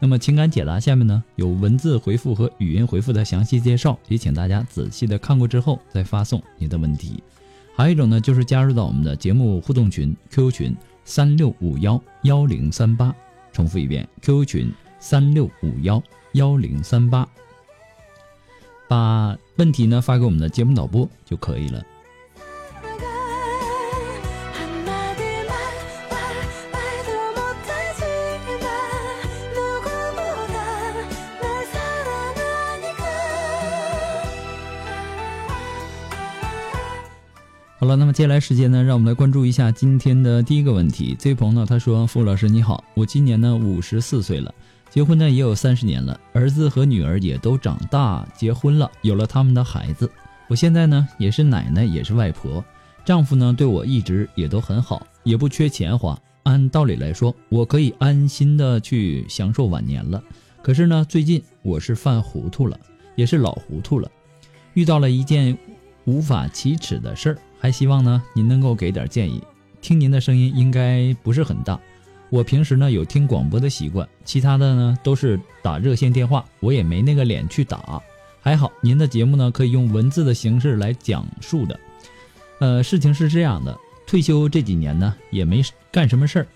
那么情感解答下面呢有文字回复和语音回复的详细介绍，也请大家仔细的看过之后再发送你的问题。还有一种呢就是加入到我们的节目互动群 QQ 群三六五幺幺零三八，重复一遍 QQ 群三六五幺幺零三八，把问题呢发给我们的节目导播就可以了。好了，那么接下来时间呢，让我们来关注一下今天的第一个问题。这位朋友呢，他说：“付老师你好，我今年呢五十四岁了，结婚呢也有三十年了，儿子和女儿也都长大结婚了，有了他们的孩子。我现在呢也是奶奶，也是外婆，丈夫呢对我一直也都很好，也不缺钱花。按道理来说，我可以安心的去享受晚年了。可是呢，最近我是犯糊涂了，也是老糊涂了，遇到了一件无法启齿的事儿。”还希望呢，您能够给点建议。听您的声音应该不是很大。我平时呢有听广播的习惯，其他的呢都是打热线电话，我也没那个脸去打。还好您的节目呢可以用文字的形式来讲述的。呃，事情是这样的，退休这几年呢也没干什么事儿，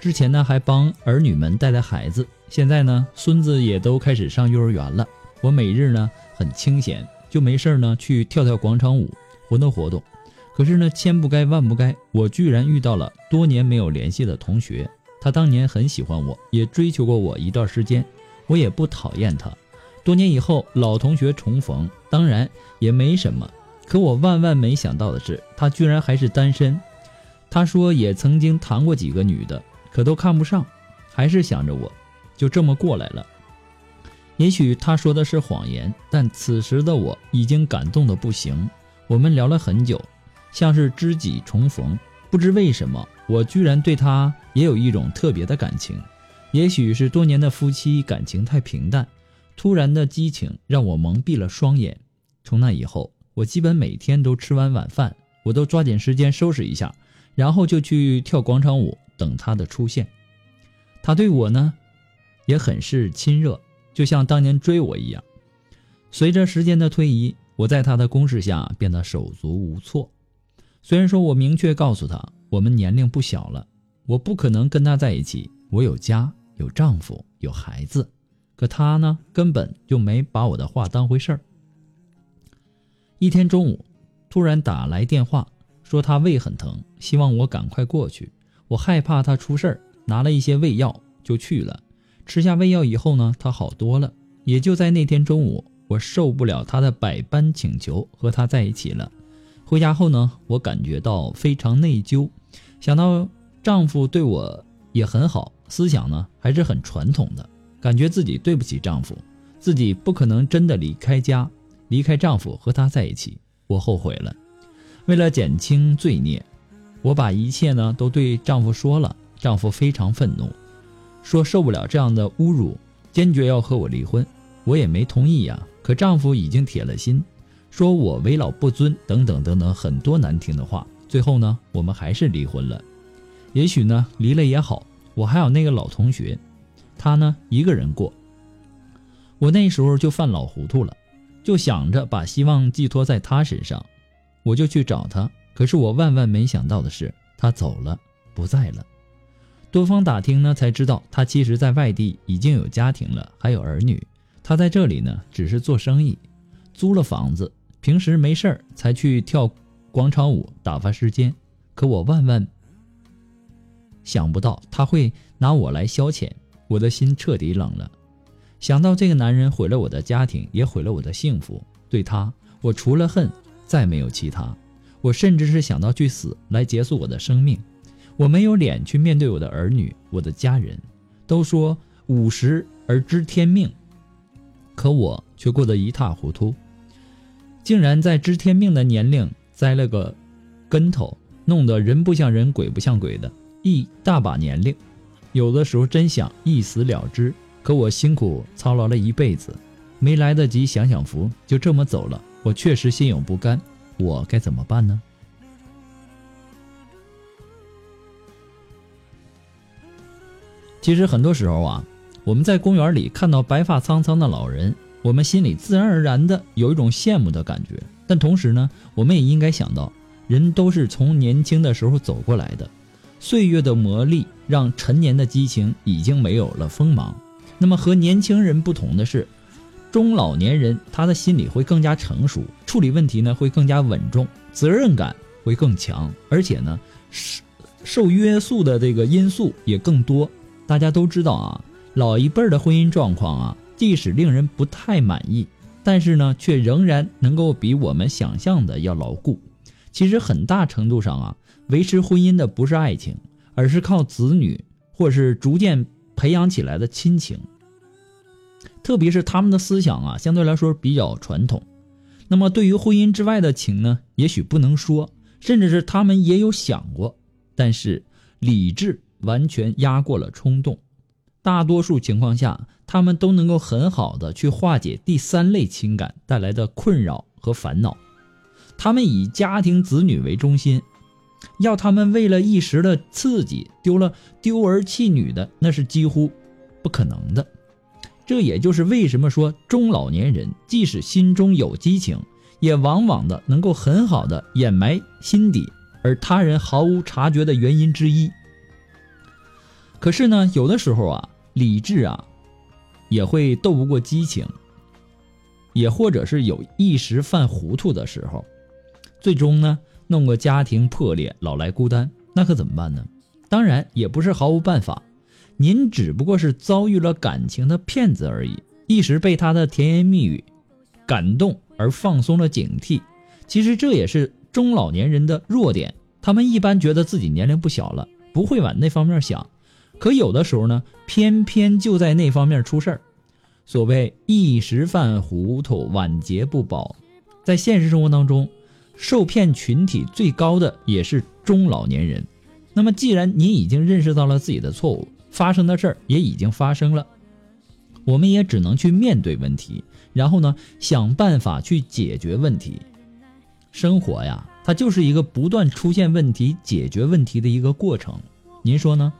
之前呢还帮儿女们带带孩子，现在呢孙子也都开始上幼儿园了。我每日呢很清闲，就没事儿呢去跳跳广场舞，活动活动。可是呢，千不该万不该，我居然遇到了多年没有联系的同学。他当年很喜欢我，也追求过我一段时间，我也不讨厌他。多年以后，老同学重逢，当然也没什么。可我万万没想到的是，他居然还是单身。他说也曾经谈过几个女的，可都看不上，还是想着我，就这么过来了。也许他说的是谎言，但此时的我已经感动的不行。我们聊了很久。像是知己重逢，不知为什么，我居然对他也有一种特别的感情。也许是多年的夫妻感情太平淡，突然的激情让我蒙蔽了双眼。从那以后，我基本每天都吃完晚饭，我都抓紧时间收拾一下，然后就去跳广场舞，等他的出现。他对我呢，也很是亲热，就像当年追我一样。随着时间的推移，我在他的攻势下变得手足无措。虽然说我明确告诉他，我们年龄不小了，我不可能跟他在一起。我有家，有丈夫，有孩子，可他呢，根本就没把我的话当回事儿。一天中午，突然打来电话，说他胃很疼，希望我赶快过去。我害怕他出事儿，拿了一些胃药就去了。吃下胃药以后呢，他好多了。也就在那天中午，我受不了他的百般请求，和他在一起了。回家后呢，我感觉到非常内疚，想到丈夫对我也很好，思想呢还是很传统的，感觉自己对不起丈夫，自己不可能真的离开家，离开丈夫和他在一起，我后悔了。为了减轻罪孽，我把一切呢都对丈夫说了，丈夫非常愤怒，说受不了这样的侮辱，坚决要和我离婚。我也没同意呀，可丈夫已经铁了心。说我为老不尊，等等等等，很多难听的话。最后呢，我们还是离婚了。也许呢，离了也好。我还有那个老同学，他呢一个人过。我那时候就犯老糊涂了，就想着把希望寄托在他身上，我就去找他。可是我万万没想到的是，他走了，不在了。多方打听呢，才知道他其实在外地已经有家庭了，还有儿女。他在这里呢，只是做生意，租了房子，平时没事儿才去跳广场舞打发时间。可我万万想不到他会拿我来消遣，我的心彻底冷了。想到这个男人毁了我的家庭，也毁了我的幸福，对他，我除了恨，再没有其他。我甚至是想到去死来结束我的生命。我没有脸去面对我的儿女，我的家人。都说五十而知天命，可我却过得一塌糊涂，竟然在知天命的年龄栽了个跟头，弄得人不像人，鬼不像鬼的一大把年龄。有的时候真想一死了之，可我辛苦操劳了一辈子，没来得及享享福，就这么走了。我确实心有不甘，我该怎么办呢？其实很多时候啊，我们在公园里看到白发苍苍的老人，我们心里自然而然的有一种羡慕的感觉。但同时呢，我们也应该想到，人都是从年轻的时候走过来的，岁月的磨砺让陈年的激情已经没有了锋芒。那么和年轻人不同的是，中老年人他的心理会更加成熟，处理问题呢会更加稳重，责任感会更强，而且呢，受受约束的这个因素也更多。大家都知道啊，老一辈的婚姻状况啊，即使令人不太满意，但是呢，却仍然能够比我们想象的要牢固。其实很大程度上啊，维持婚姻的不是爱情，而是靠子女或是逐渐培养起来的亲情。特别是他们的思想啊，相对来说比较传统。那么对于婚姻之外的情呢，也许不能说，甚至是他们也有想过，但是理智。完全压过了冲动，大多数情况下，他们都能够很好的去化解第三类情感带来的困扰和烦恼。他们以家庭子女为中心，要他们为了一时的刺激丢了丢儿弃女的，那是几乎不可能的。这也就是为什么说中老年人即使心中有激情，也往往的能够很好的掩埋心底，而他人毫无察觉的原因之一。可是呢，有的时候啊，理智啊，也会斗不过激情，也或者是有一时犯糊涂的时候，最终呢，弄个家庭破裂，老来孤单，那可怎么办呢？当然也不是毫无办法，您只不过是遭遇了感情的骗子而已，一时被他的甜言蜜语感动而放松了警惕。其实这也是中老年人的弱点，他们一般觉得自己年龄不小了，不会往那方面想。可有的时候呢，偏偏就在那方面出事儿。所谓一时犯糊涂，晚节不保。在现实生活当中，受骗群体最高的也是中老年人。那么，既然你已经认识到了自己的错误，发生的事儿也已经发生了，我们也只能去面对问题，然后呢，想办法去解决问题。生活呀，它就是一个不断出现问题、解决问题的一个过程。您说呢？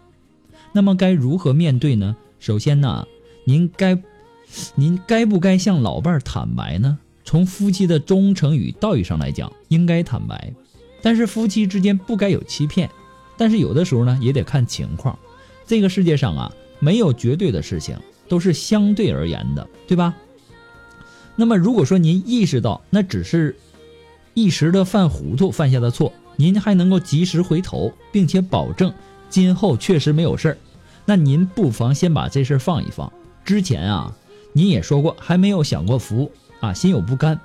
那么该如何面对呢？首先呢，您该，您该不该向老伴儿坦白呢？从夫妻的忠诚与道义上来讲，应该坦白。但是夫妻之间不该有欺骗。但是有的时候呢，也得看情况。这个世界上啊，没有绝对的事情，都是相对而言的，对吧？那么如果说您意识到那只是一时的犯糊涂犯下的错，您还能够及时回头，并且保证。今后确实没有事儿，那您不妨先把这事儿放一放。之前啊，您也说过还没有享过福啊，心有不甘。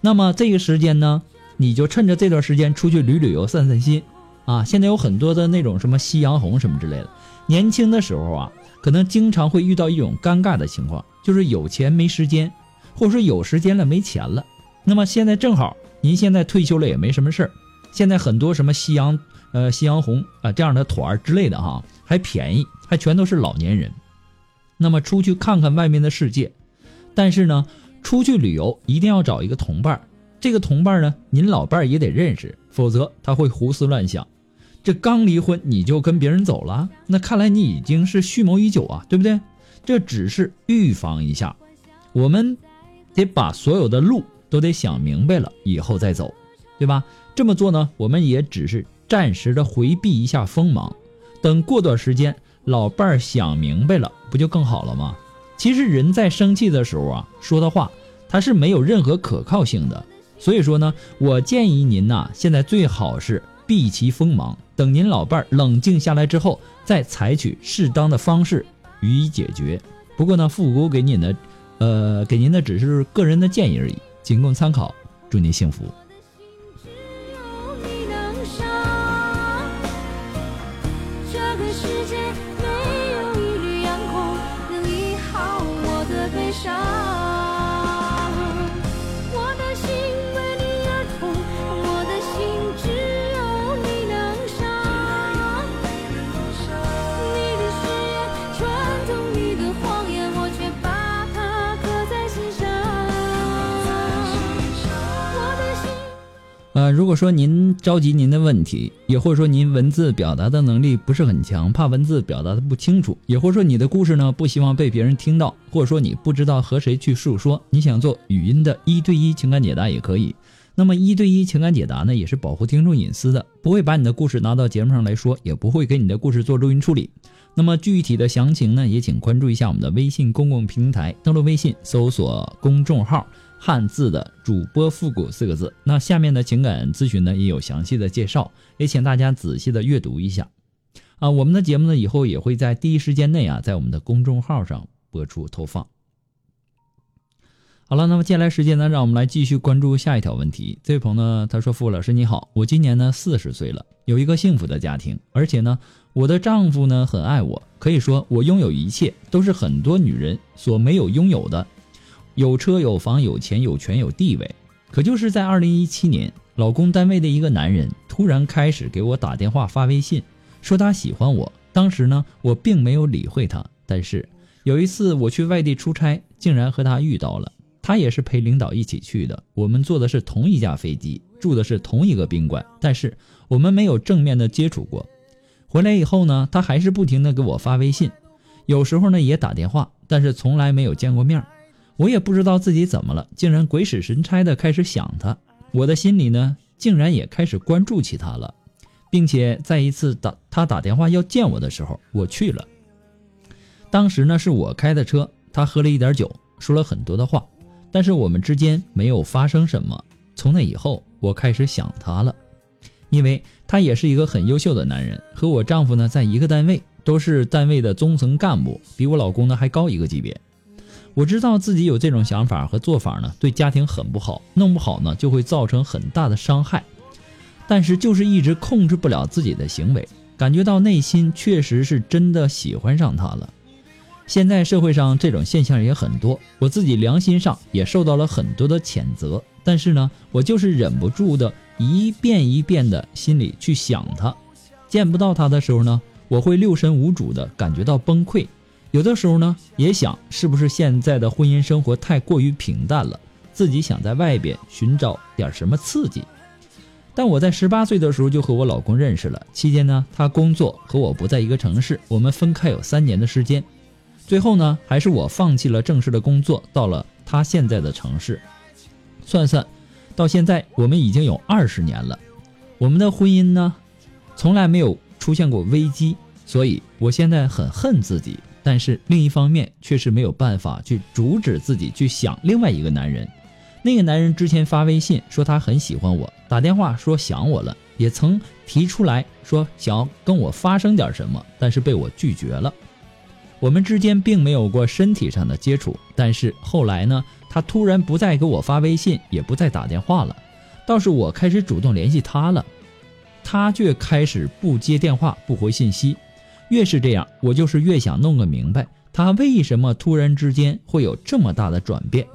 那么这个时间呢，你就趁着这段时间出去旅旅游、散散心啊。现在有很多的那种什么夕阳红什么之类的。年轻的时候啊，可能经常会遇到一种尴尬的情况，就是有钱没时间，或者说有时间了没钱了。那么现在正好，您现在退休了也没什么事儿。现在很多什么夕阳。呃，夕阳红啊，这样的团儿之类的哈，还便宜，还全都是老年人。那么出去看看外面的世界，但是呢，出去旅游一定要找一个同伴这个同伴呢，您老伴也得认识，否则他会胡思乱想。这刚离婚你就跟别人走了，那看来你已经是蓄谋已久啊，对不对？这只是预防一下，我们得把所有的路都得想明白了以后再走，对吧？这么做呢，我们也只是。暂时的回避一下锋芒，等过段时间老伴儿想明白了，不就更好了吗？其实人在生气的时候啊，说的话他是没有任何可靠性的。所以说呢，我建议您呐，现在最好是避其锋芒，等您老伴儿冷静下来之后，再采取适当的方式予以解决。不过呢，复古给您的，呃，给您的只是个人的建议而已，仅供参考。祝您幸福。如果说您着急您的问题，也或者说您文字表达的能力不是很强，怕文字表达的不清楚，也或者说你的故事呢不希望被别人听到，或者说你不知道和谁去诉说，你想做语音的一对一情感解答也可以。那么一对一情感解答呢，也是保护听众隐私的，不会把你的故事拿到节目上来说，也不会给你的故事做录音处理。那么具体的详情呢，也请关注一下我们的微信公共平台，登录微信搜索公众号。汉字的主播复古四个字，那下面的情感咨询呢也有详细的介绍，也请大家仔细的阅读一下。啊，我们的节目呢以后也会在第一时间内啊，在我们的公众号上播出投放。好了，那么接下来时间呢，让我们来继续关注下一条问题。这位朋友呢，他说：“傅老师你好，我今年呢四十岁了，有一个幸福的家庭，而且呢，我的丈夫呢很爱我，可以说我拥有一切，都是很多女人所没有拥有的。”有车有房有钱有权有地位，可就是在二零一七年，老公单位的一个男人突然开始给我打电话发微信，说他喜欢我。当时呢，我并没有理会他。但是有一次我去外地出差，竟然和他遇到了。他也是陪领导一起去的，我们坐的是同一架飞机，住的是同一个宾馆，但是我们没有正面的接触过。回来以后呢，他还是不停的给我发微信，有时候呢也打电话，但是从来没有见过面。我也不知道自己怎么了，竟然鬼使神差的开始想他。我的心里呢，竟然也开始关注起他了，并且在一次打他打电话要见我的时候，我去了。当时呢是我开的车，他喝了一点酒，说了很多的话，但是我们之间没有发生什么。从那以后，我开始想他了，因为他也是一个很优秀的男人，和我丈夫呢在一个单位，都是单位的中层干部，比我老公呢还高一个级别。我知道自己有这种想法和做法呢，对家庭很不好，弄不好呢就会造成很大的伤害。但是就是一直控制不了自己的行为，感觉到内心确实是真的喜欢上他了。现在社会上这种现象也很多，我自己良心上也受到了很多的谴责。但是呢，我就是忍不住的一遍一遍的心里去想他，见不到他的时候呢，我会六神无主的感觉到崩溃。有的时候呢，也想是不是现在的婚姻生活太过于平淡了，自己想在外边寻找点什么刺激。但我在十八岁的时候就和我老公认识了，期间呢，他工作和我不在一个城市，我们分开有三年的时间。最后呢，还是我放弃了正式的工作，到了他现在的城市。算算，到现在我们已经有二十年了，我们的婚姻呢，从来没有出现过危机，所以我现在很恨自己。但是另一方面，却是没有办法去阻止自己去想另外一个男人。那个男人之前发微信说他很喜欢我，打电话说想我了，也曾提出来说想要跟我发生点什么，但是被我拒绝了。我们之间并没有过身体上的接触，但是后来呢，他突然不再给我发微信，也不再打电话了，倒是我开始主动联系他了，他却开始不接电话，不回信息。越是这样，我就是越想弄个明白，他为什么突然之间会有这么大的转变。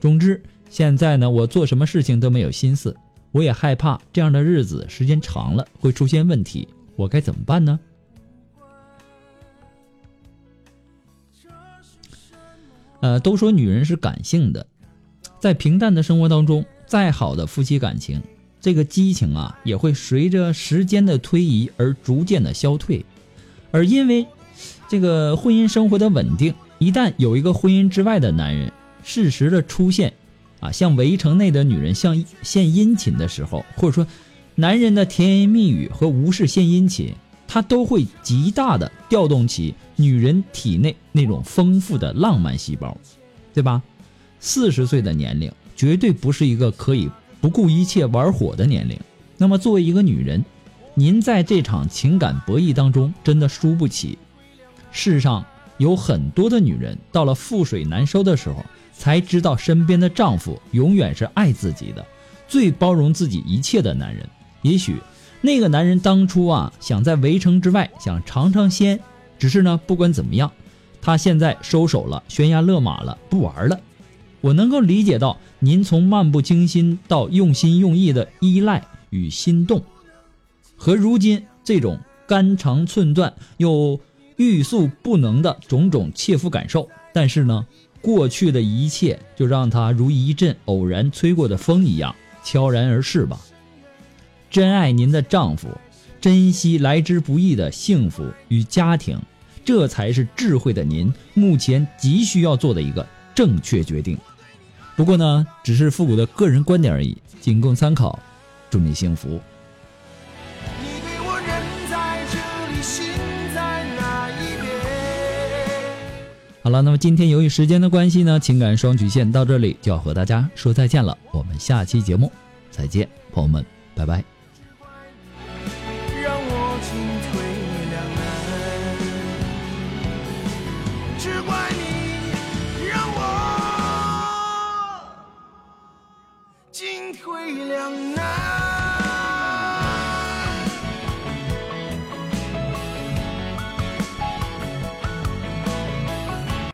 总之，现在呢，我做什么事情都没有心思，我也害怕这样的日子时间长了会出现问题，我该怎么办呢？呃，都说女人是感性的，在平淡的生活当中，再好的夫妻感情，这个激情啊，也会随着时间的推移而逐渐的消退。而因为这个婚姻生活的稳定，一旦有一个婚姻之外的男人适时的出现，啊，向围城内的女人向献殷勤的时候，或者说男人的甜言蜜语和无事献殷勤，他都会极大的调动起女人体内那种丰富的浪漫细胞，对吧？四十岁的年龄绝对不是一个可以不顾一切玩火的年龄。那么，作为一个女人，您在这场情感博弈当中真的输不起。世上有很多的女人，到了覆水难收的时候，才知道身边的丈夫永远是爱自己的、最包容自己一切的男人。也许那个男人当初啊，想在围城之外想尝尝鲜，只是呢，不管怎么样，他现在收手了，悬崖勒马了，不玩了。我能够理解到您从漫不经心到用心用意的依赖与心动，和如今这种肝肠寸断又欲速不能的种种切肤感受。但是呢，过去的一切就让它如一阵偶然吹过的风一样悄然而逝吧。真爱您的丈夫，珍惜来之不易的幸福与家庭，这才是智慧的您目前急需要做的一个正确决定。不过呢，只是复古的个人观点而已，仅供参考。祝你幸福。好了，那么今天由于时间的关系呢，情感双曲线到这里就要和大家说再见了。我们下期节目再见，朋友们，拜拜。